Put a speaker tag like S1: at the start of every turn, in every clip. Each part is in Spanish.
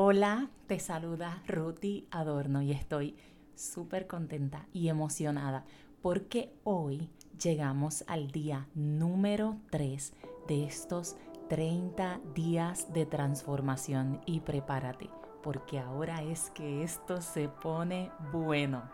S1: Hola, te saluda Ruti Adorno y estoy súper contenta y emocionada porque hoy llegamos al día número 3 de estos 30 días de transformación y prepárate porque ahora es que esto se pone bueno.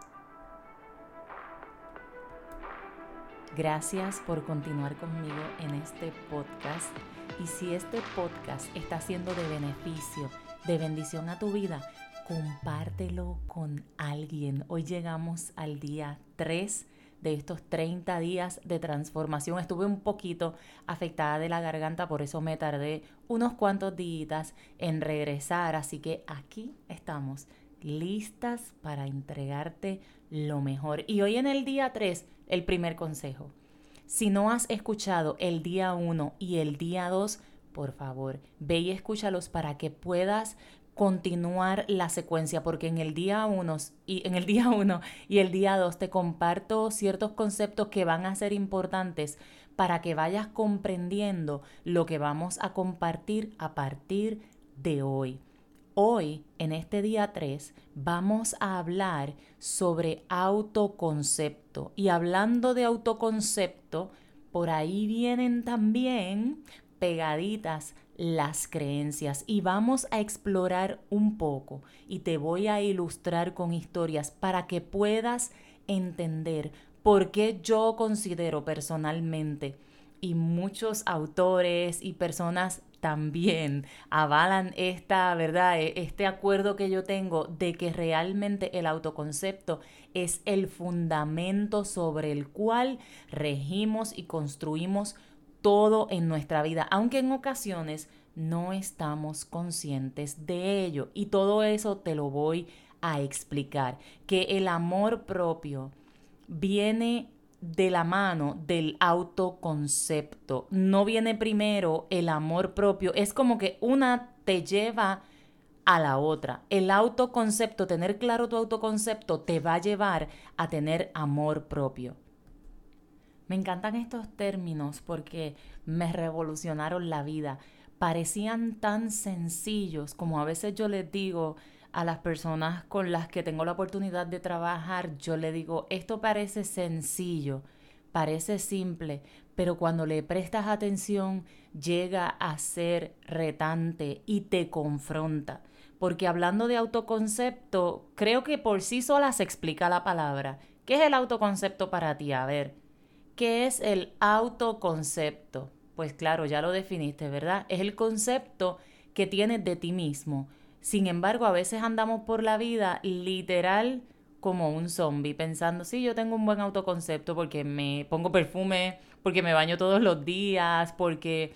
S1: Gracias por continuar conmigo en este podcast y si este podcast está siendo de beneficio, de bendición a tu vida, compártelo con alguien. Hoy llegamos al día 3 de estos 30 días de transformación. Estuve un poquito afectada de la garganta, por eso me tardé unos cuantos días en regresar. Así que aquí estamos, listas para entregarte lo mejor. Y hoy en el día 3, el primer consejo. Si no has escuchado el día 1 y el día 2, por favor, ve y escúchalos para que puedas continuar la secuencia porque en el día 1 y en el día 1 y el día 2 te comparto ciertos conceptos que van a ser importantes para que vayas comprendiendo lo que vamos a compartir a partir de hoy. Hoy, en este día 3, vamos a hablar sobre autoconcepto. Y hablando de autoconcepto, por ahí vienen también pegaditas las creencias y vamos a explorar un poco y te voy a ilustrar con historias para que puedas entender por qué yo considero personalmente y muchos autores y personas también avalan esta, ¿verdad? E, este acuerdo que yo tengo de que realmente el autoconcepto es el fundamento sobre el cual regimos y construimos todo en nuestra vida, aunque en ocasiones no estamos conscientes de ello. Y todo eso te lo voy a explicar, que el amor propio viene de la mano del autoconcepto. No viene primero el amor propio. Es como que una te lleva a la otra. El autoconcepto, tener claro tu autoconcepto, te va a llevar a tener amor propio. Me encantan estos términos porque me revolucionaron la vida. Parecían tan sencillos como a veces yo les digo a las personas con las que tengo la oportunidad de trabajar, yo le digo, esto parece sencillo, parece simple, pero cuando le prestas atención llega a ser retante y te confronta. Porque hablando de autoconcepto, creo que por sí sola se explica la palabra. ¿Qué es el autoconcepto para ti? A ver, ¿Qué es el autoconcepto? Pues claro, ya lo definiste, ¿verdad? Es el concepto que tienes de ti mismo. Sin embargo, a veces andamos por la vida literal como un zombie, pensando, sí, yo tengo un buen autoconcepto porque me pongo perfume, porque me baño todos los días, porque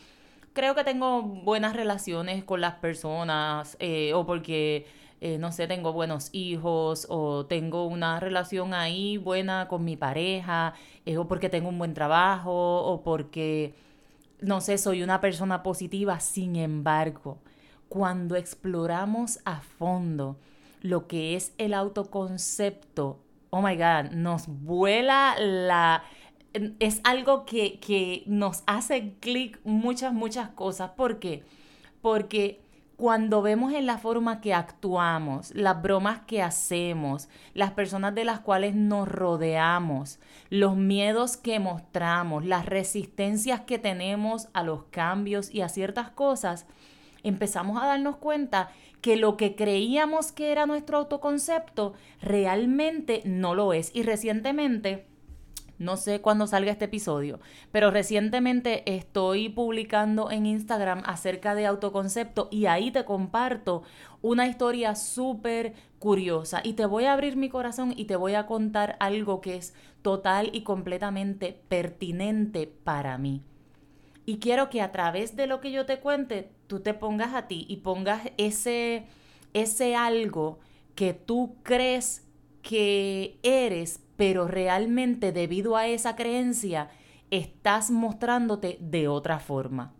S1: creo que tengo buenas relaciones con las personas, eh, o porque eh, no sé, tengo buenos hijos o tengo una relación ahí buena con mi pareja, eh, o porque tengo un buen trabajo, o porque, no sé, soy una persona positiva. Sin embargo, cuando exploramos a fondo lo que es el autoconcepto, oh my God, nos vuela la... Es algo que, que nos hace clic muchas, muchas cosas. ¿Por qué? Porque cuando vemos en la forma que actuamos, las bromas que hacemos, las personas de las cuales nos rodeamos, los miedos que mostramos, las resistencias que tenemos a los cambios y a ciertas cosas, empezamos a darnos cuenta que lo que creíamos que era nuestro autoconcepto realmente no lo es. Y recientemente no sé cuándo salga este episodio, pero recientemente estoy publicando en Instagram acerca de autoconcepto y ahí te comparto una historia súper curiosa y te voy a abrir mi corazón y te voy a contar algo que es total y completamente pertinente para mí. Y quiero que a través de lo que yo te cuente, tú te pongas a ti y pongas ese, ese algo que tú crees que eres pero realmente debido a esa creencia estás mostrándote de otra forma.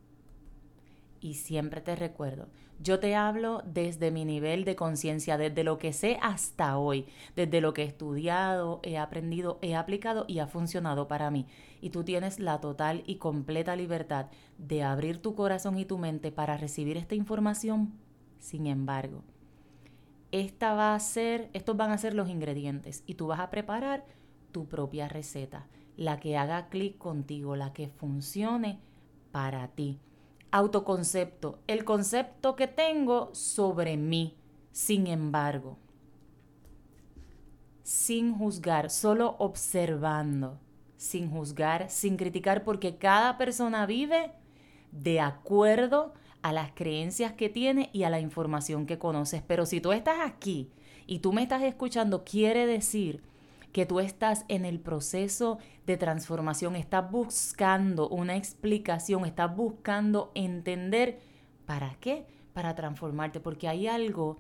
S1: Y siempre te recuerdo, yo te hablo desde mi nivel de conciencia, desde lo que sé hasta hoy, desde lo que he estudiado, he aprendido, he aplicado y ha funcionado para mí. Y tú tienes la total y completa libertad de abrir tu corazón y tu mente para recibir esta información. Sin embargo, esta va a ser, estos van a ser los ingredientes. Y tú vas a preparar tu propia receta, la que haga clic contigo, la que funcione para ti. Autoconcepto, el concepto que tengo sobre mí, sin embargo, sin juzgar, solo observando, sin juzgar, sin criticar, porque cada persona vive de acuerdo a las creencias que tiene y a la información que conoces. Pero si tú estás aquí y tú me estás escuchando, quiere decir que tú estás en el proceso de transformación, estás buscando una explicación, estás buscando entender para qué, para transformarte, porque hay algo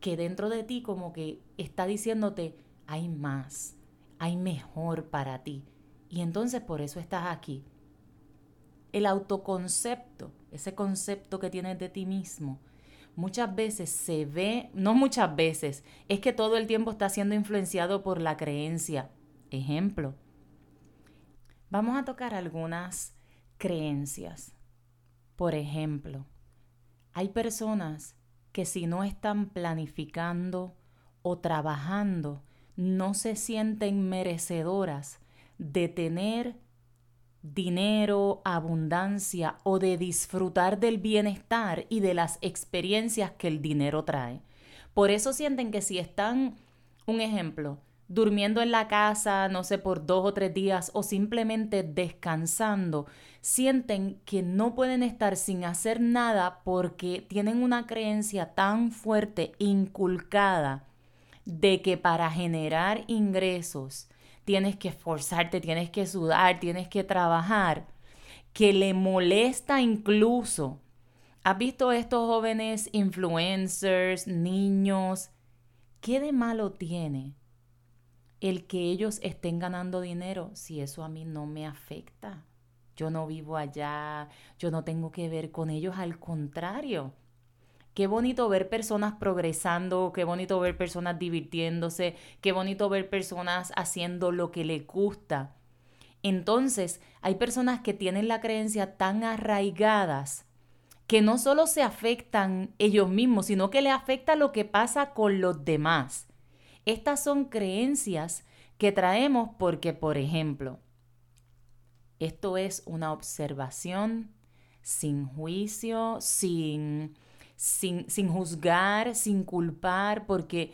S1: que dentro de ti como que está diciéndote, hay más, hay mejor para ti. Y entonces por eso estás aquí. El autoconcepto, ese concepto que tienes de ti mismo, muchas veces se ve, no muchas veces, es que todo el tiempo está siendo influenciado por la creencia. Ejemplo, vamos a tocar algunas creencias. Por ejemplo, hay personas que si no están planificando o trabajando, no se sienten merecedoras de tener dinero, abundancia o de disfrutar del bienestar y de las experiencias que el dinero trae. Por eso sienten que si están, un ejemplo, durmiendo en la casa, no sé, por dos o tres días o simplemente descansando, sienten que no pueden estar sin hacer nada porque tienen una creencia tan fuerte, inculcada, de que para generar ingresos, tienes que esforzarte, tienes que sudar, tienes que trabajar, que le molesta incluso. ¿Has visto estos jóvenes influencers, niños? ¿Qué de malo tiene el que ellos estén ganando dinero si eso a mí no me afecta? Yo no vivo allá, yo no tengo que ver con ellos, al contrario. Qué bonito ver personas progresando, qué bonito ver personas divirtiéndose, qué bonito ver personas haciendo lo que les gusta. Entonces, hay personas que tienen la creencia tan arraigadas que no solo se afectan ellos mismos, sino que le afecta lo que pasa con los demás. Estas son creencias que traemos porque, por ejemplo, esto es una observación sin juicio, sin sin, juzgar, sin culpar, porque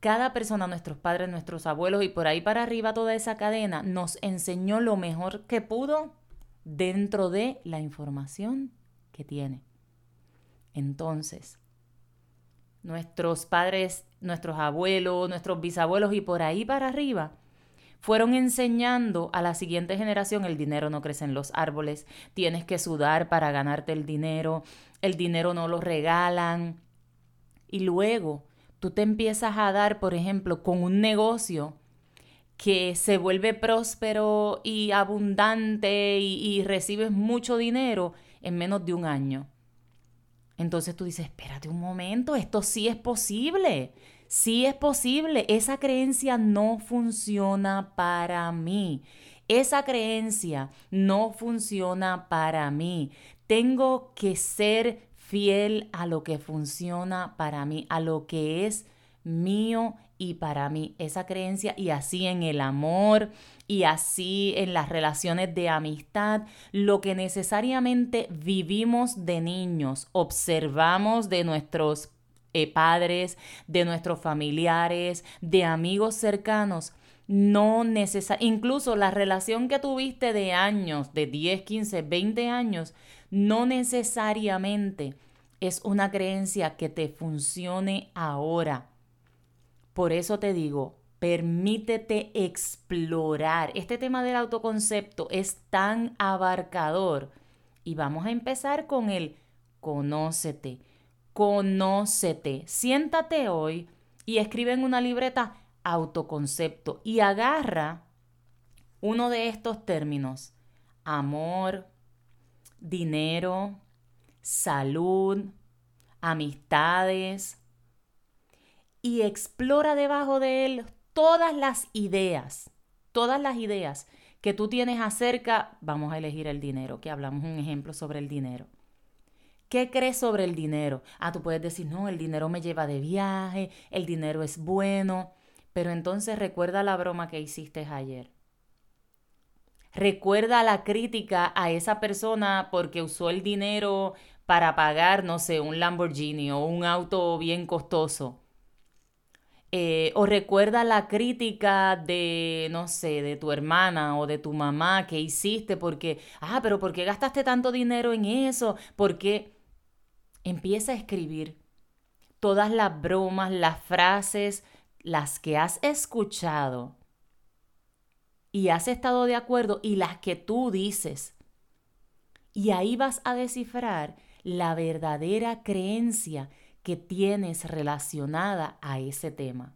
S1: cada persona, nuestros padres, nuestros abuelos y por ahí para arriba toda esa cadena nos enseñó lo mejor que pudo dentro de la información que tiene. Entonces, nuestros padres, nuestros abuelos, nuestros bisabuelos y por ahí para arriba fueron enseñando a la siguiente generación el dinero no crece en los árboles, tienes que sudar para ganarte el dinero, el dinero no lo regalan. Y luego tú te empiezas a dar, por ejemplo, con un negocio que se vuelve próspero y abundante y, recibes mucho dinero en menos de un año. Entonces tú dices, espérate un momento, esto sí es posible. Sí es posible. Esa creencia no funciona para mí. Esa creencia no funciona para mí. Tengo que ser fiel a lo que funciona para mí, a lo que es mío y para mí. Esa creencia y así en el amor y así en las relaciones de amistad, lo que necesariamente vivimos de niños, observamos de nuestros eh, padres, de nuestros familiares, de amigos cercanos, no necesariamente, incluso la relación que tuviste de años, de 10, 15, 20 años, no necesariamente es una creencia que te funcione ahora. Por eso te digo, permítete explorar. Este tema del autoconcepto es tan abarcador. Y vamos a empezar con el conócete conócete. Siéntate hoy y escribe en una libreta autoconcepto y agarra uno de estos términos. Amor, dinero, salud, amistades. Y explora debajo de él todas las ideas, todas las ideas que tú tienes acerca, vamos a elegir el dinero, que hablamos un ejemplo sobre el dinero ¿Qué crees sobre el dinero? Ah, tú puedes decir, no, el dinero me lleva de viaje, el dinero es bueno, pero entonces recuerda la broma que hiciste ayer. Recuerda la crítica a esa persona porque usó el dinero para pagar, no sé, un Lamborghini o un auto bien costoso. Eh, o recuerda la crítica de, no sé, de tu hermana o de tu mamá que hiciste porque, ah, pero ¿por qué gastaste tanto dinero en eso? Porque empieza a escribir todas las bromas, las frases, las que has escuchado y has estado de acuerdo y las que tú dices. Y ahí vas a descifrar la verdadera creencia que tienes relacionada a ese tema.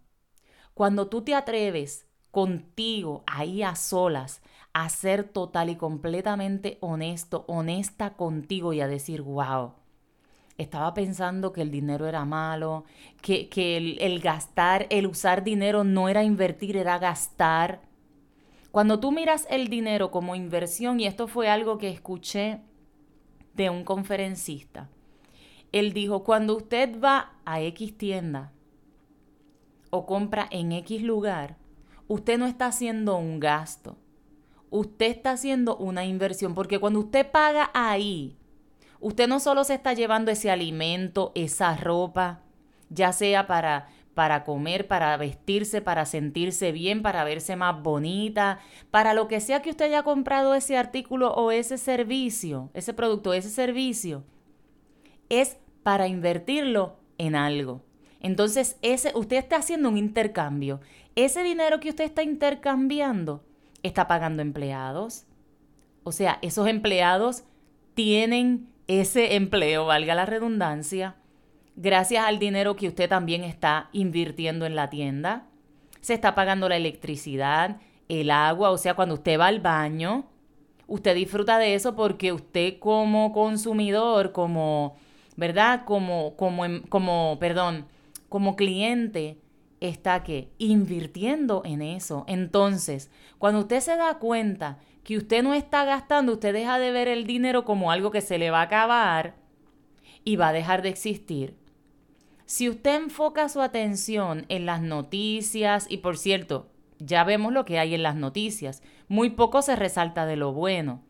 S1: Cuando tú te atreves contigo ahí a solas a ser total y completamente honesto, honesta contigo y a decir, wow, estaba pensando que el dinero era malo, que, el, el gastar, el usar dinero no era invertir, era gastar. Cuando tú miras el dinero como inversión, y esto fue algo que escuché de un conferencista, él dijo, cuando usted va a X tienda o compra en X lugar, usted no está haciendo un gasto, usted está haciendo una inversión, porque cuando usted paga ahí, usted no solo se está llevando ese alimento, esa ropa, ya sea para para comer, para vestirse, para sentirse bien, para verse más bonita, para lo que sea que usted haya comprado ese artículo o ese servicio, ese producto, ese servicio, es para invertirlo en algo. Entonces, ese, usted está haciendo un intercambio. Ese dinero que usted está intercambiando está pagando empleados. O sea, esos empleados tienen ese empleo, valga la redundancia, gracias al dinero que usted también está invirtiendo en la tienda. Se está pagando la electricidad, el agua, o sea, cuando usted va al baño, usted disfruta de eso porque usted como consumidor, como ¿verdad? Como, como, em, como, perdón, como cliente está que invirtiendo en eso. Entonces, cuando usted se da cuenta que usted no está gastando, usted deja de ver el dinero como algo que se le va a acabar y va a dejar de existir. Si usted enfoca su atención en las noticias, y por cierto, ya vemos lo que hay en las noticias, muy poco se resalta de lo bueno.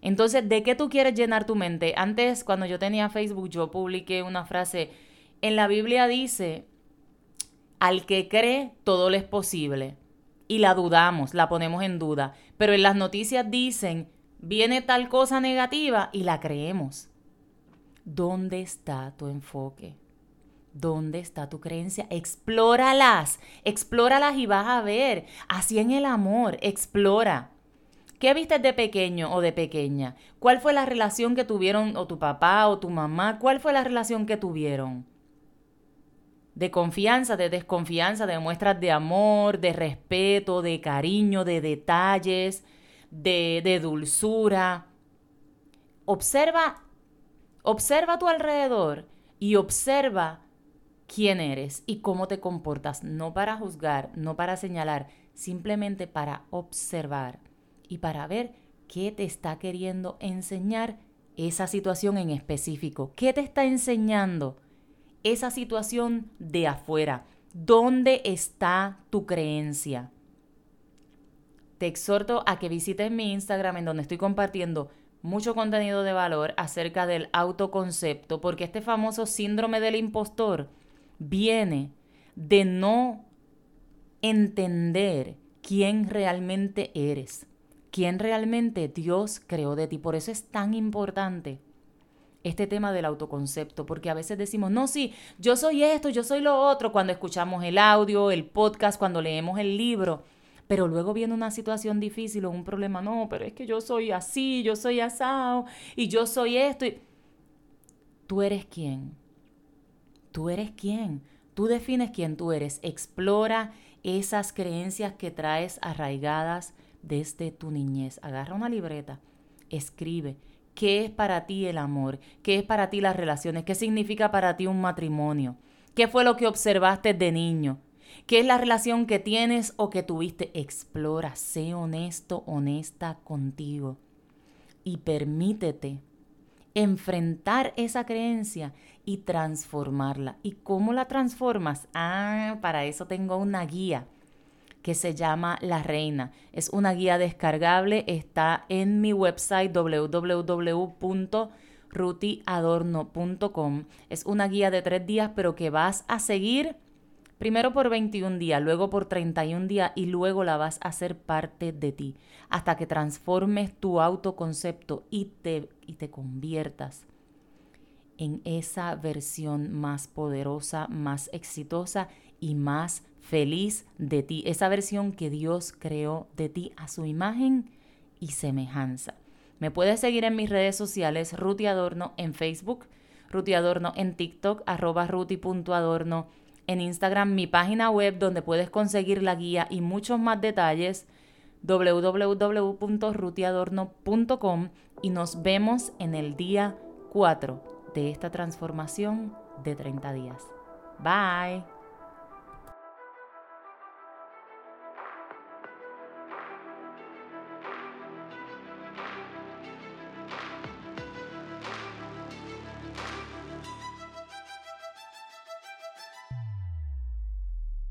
S1: Entonces, ¿de qué tú quieres llenar tu mente? Antes, cuando yo tenía Facebook, yo publiqué una frase. En la Biblia dice, al que cree, todo le es posible. Y la dudamos, la ponemos en duda. Pero en las noticias dicen, viene tal cosa negativa y la creemos. ¿Dónde está tu enfoque? ¿Dónde está tu creencia? Explóralas, explóralas y vas a ver. Así en el amor, explora. ¿Qué viste de pequeño o de pequeña? ¿Cuál fue la relación que tuvieron o tu papá o tu mamá? ¿Cuál fue la relación que tuvieron? De confianza, de desconfianza, de muestras de amor, de respeto, de cariño, de detalles, de, de dulzura. Observa, observa a tu alrededor y observa quién eres y cómo te comportas, no para juzgar, no para señalar, simplemente para observar y para ver qué te está queriendo enseñar esa situación en específico. ¿Qué te está enseñando esa situación de afuera? ¿Dónde está tu creencia? Te exhorto a que visites mi Instagram en donde estoy compartiendo mucho contenido de valor acerca del autoconcepto, porque este famoso síndrome del impostor viene de no entender quién realmente eres quién realmente Dios creó de ti. Por eso es tan importante este tema del autoconcepto, porque a veces decimos, no, sí, yo soy esto, yo soy lo otro, cuando escuchamos el audio, el podcast, cuando leemos el libro, pero luego viene una situación difícil o un problema, no, pero es que yo soy así, yo soy asado y yo soy esto. Y... Tú eres quién. Tú eres quién. Tú defines quién tú eres. Explora esas creencias que traes arraigadas desde tu niñez. Agarra una libreta, escribe qué es para ti el amor, qué es para ti las relaciones, qué significa para ti un matrimonio, qué fue lo que observaste de niño, qué es la relación que tienes o que tuviste. Explora, sé honesto, honesta contigo y permítete enfrentar esa creencia y transformarla. ¿Y cómo la transformas? Ah, para eso tengo una guía que se llama La Reina. Es una guía descargable, está en mi website www.rutiadorno.com. Es una guía de tres días, pero que vas a seguir primero por 21 días, luego por 31 días y luego la vas a hacer parte de ti hasta que transformes tu autoconcepto y te, y te conviertas en esa versión más poderosa, más exitosa y más feliz de ti, esa versión que Dios creó de ti a su imagen y semejanza. Me puedes seguir en mis redes sociales, Ruti Adorno en Facebook, Ruti Adorno en TikTok, arroba ruti.adorno en Instagram, mi página web donde puedes conseguir la guía y muchos más detalles, www.rutiadorno.com y nos vemos en el día 4 de esta transformación de 30 días. Bye.